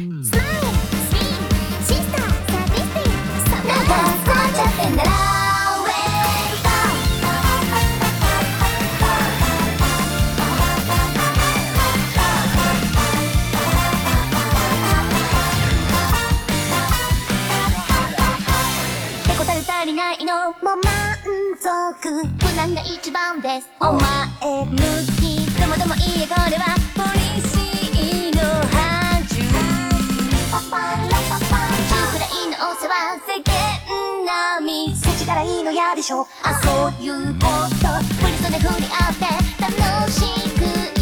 スマイルスピンシスターサディスティそん。な困っちゃってんだらウェイへこたれ足りないの。も満足。無難が一番です。お前向きどもどもいいえこれはでしょあそういうこと。振り袖振り合って楽しく